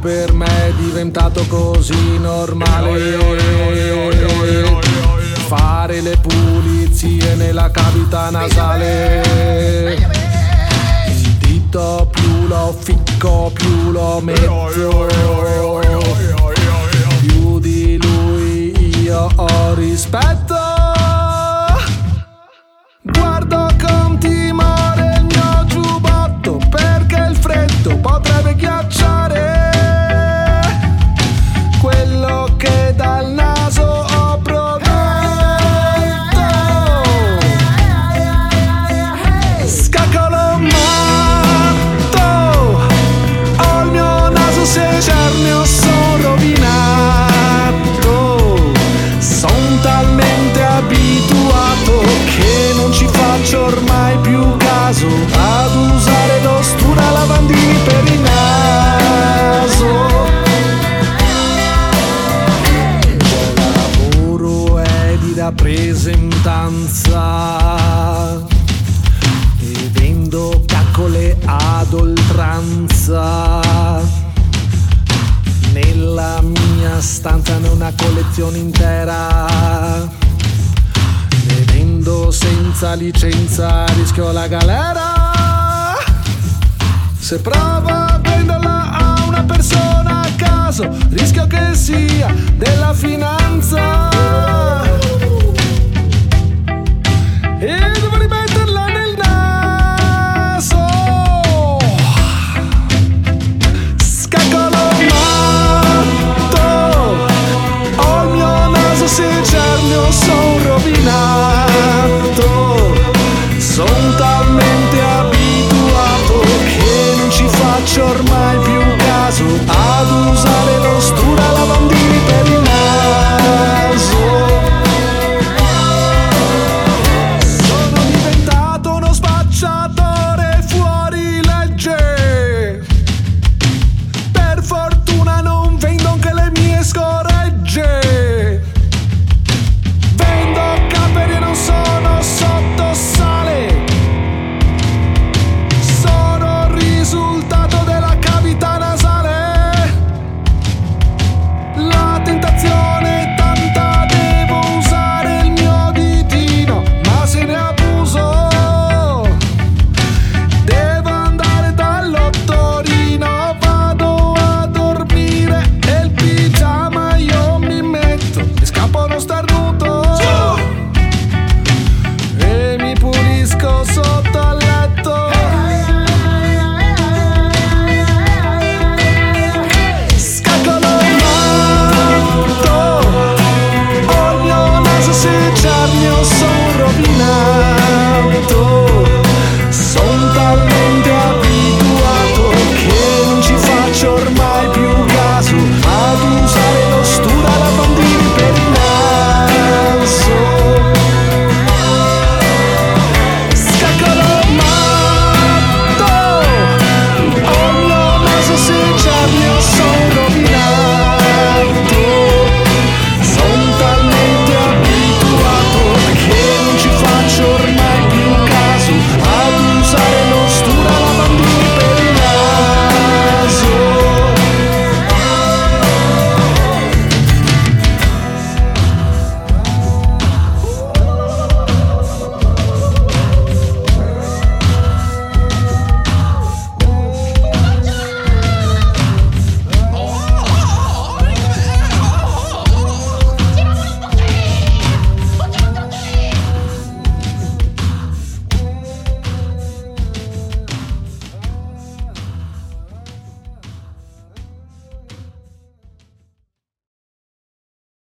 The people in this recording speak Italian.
per me è diventato così normale. Fare le pulizie nella cavità nasale. Il dito più lo ficco più lo metto faccio ormai più caso ad usare l'ostura lavandini per il naso. lavoro è di rappresentanza e vendo ad oltranza. Nella mia stanza ho una collezione intera. Ne vendo senza licenza, rischio la galera. Se provo a venderla a una persona a caso, rischio che sia della finanza.